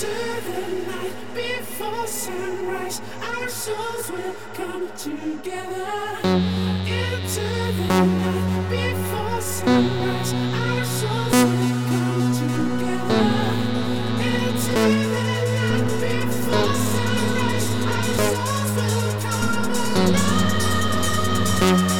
into the night before sunrise. Our souls will come together. Into the night before sunrise. Our souls will come together. Into the night before sunrise. Our souls will come alive.